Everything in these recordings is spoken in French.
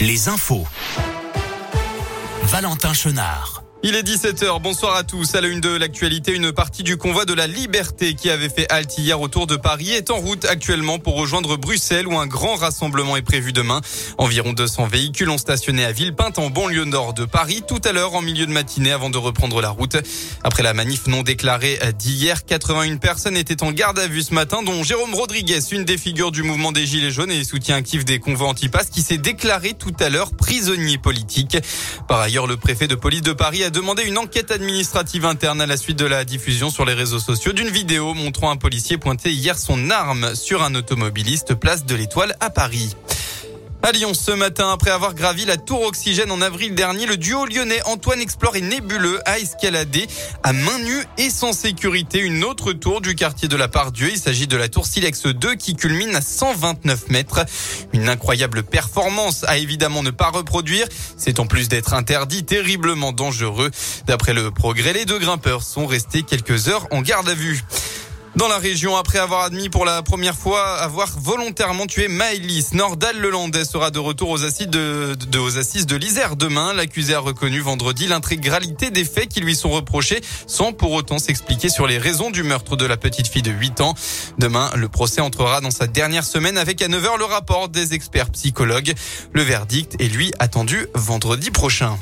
les infos. Valentin Chenard. Il est 17h, bonsoir à tous. À la une de l'actualité, une partie du convoi de la liberté qui avait fait halte hier autour de Paris est en route actuellement pour rejoindre Bruxelles où un grand rassemblement est prévu demain. Environ 200 véhicules ont stationné à Villepinte en banlieue nord de Paris tout à l'heure en milieu de matinée avant de reprendre la route. Après la manif non déclarée d'hier, 81 personnes étaient en garde à vue ce matin dont Jérôme Rodriguez, une des figures du mouvement des Gilets jaunes et soutien actif des convois antipas qui s'est déclaré tout à l'heure prisonnier politique. Par ailleurs, le préfet de police de Paris a demandé une enquête administrative interne à la suite de la diffusion sur les réseaux sociaux d'une vidéo montrant un policier pointer hier son arme sur un automobiliste place de l'Étoile à Paris. À Lyon, ce matin, après avoir gravi la tour oxygène en avril dernier, le duo lyonnais Antoine Explore et Nébuleux a escaladé à main nue et sans sécurité une autre tour du quartier de la Part-Dieu. Il s'agit de la tour Silex 2 qui culmine à 129 mètres. Une incroyable performance à évidemment ne pas reproduire. C'est en plus d'être interdit, terriblement dangereux. D'après le progrès, les deux grimpeurs sont restés quelques heures en garde à vue. Dans la région, après avoir admis pour la première fois avoir volontairement tué Maëlys, Nordal Lelandais sera de retour aux assises de, l'Isère demain. L'accusé a reconnu vendredi l'intégralité des faits qui lui sont reprochés sans pour autant s'expliquer sur les raisons du meurtre de la petite fille de 8 ans. Demain, le procès entrera dans sa dernière semaine avec à 9h le rapport des experts psychologues. Le verdict est lui attendu vendredi prochain.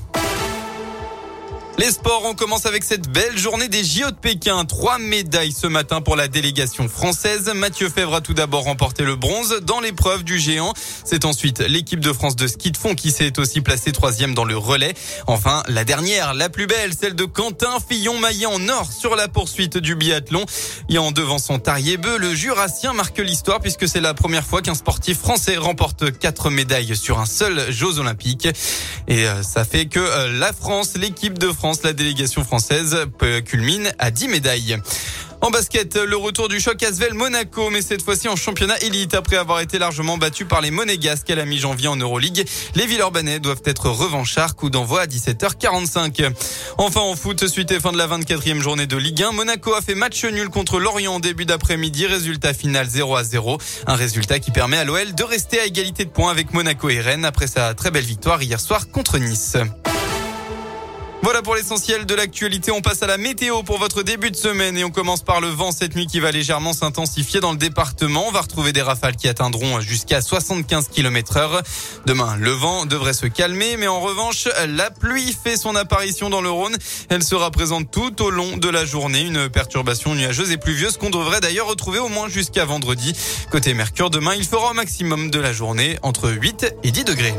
Les sports, on commence avec cette belle journée des JO de Pékin. Trois médailles ce matin pour la délégation française. Mathieu Fèvre a tout d'abord remporté le bronze dans l'épreuve du géant. C'est ensuite l'équipe de France de ski de fond qui s'est aussi placée troisième dans le relais. Enfin, la dernière, la plus belle, celle de Quentin Fillon-Maillet en or sur la poursuite du biathlon. Et en devant son Tariebeu, le Jurassien marque l'histoire puisque c'est la première fois qu'un sportif français remporte quatre médailles sur un seul Jeux olympiques. Et euh, ça fait que euh, la France, l'équipe de La délégation française culmine à 10 médailles. En basket, le retour du choc Asvel Monaco, mais cette fois-ci en championnat élite après avoir été largement battu par les Monégasques à la mi-janvier en Euroleague. Les Villeurbanais doivent être revanchards. Coup d'envoi à 17h45. Enfin en foot, suite et fin de la 24e journée de Ligue 1, Monaco a fait match nul contre Lorient en début d'après-midi. Résultat final 0 à 0. Un résultat qui permet à l'OL de rester à égalité de points avec Monaco et Rennes après sa très belle victoire hier soir contre Nice. Voilà pour l'essentiel de l'actualité. On passe à la météo pour votre début de semaine et on commence par le vent cette nuit qui va légèrement s'intensifier dans le département. On va retrouver des rafales qui atteindront jusqu'à 75 km heure. Demain, le vent devrait se calmer, mais en revanche, la pluie fait son apparition dans le Rhône. Elle sera présente tout au long de la journée. Une perturbation nuageuse et pluvieuse qu'on devrait d'ailleurs retrouver au moins jusqu'à vendredi. Côté Mercure, demain, il fera au maximum de la journée entre 8 et 10 degrés.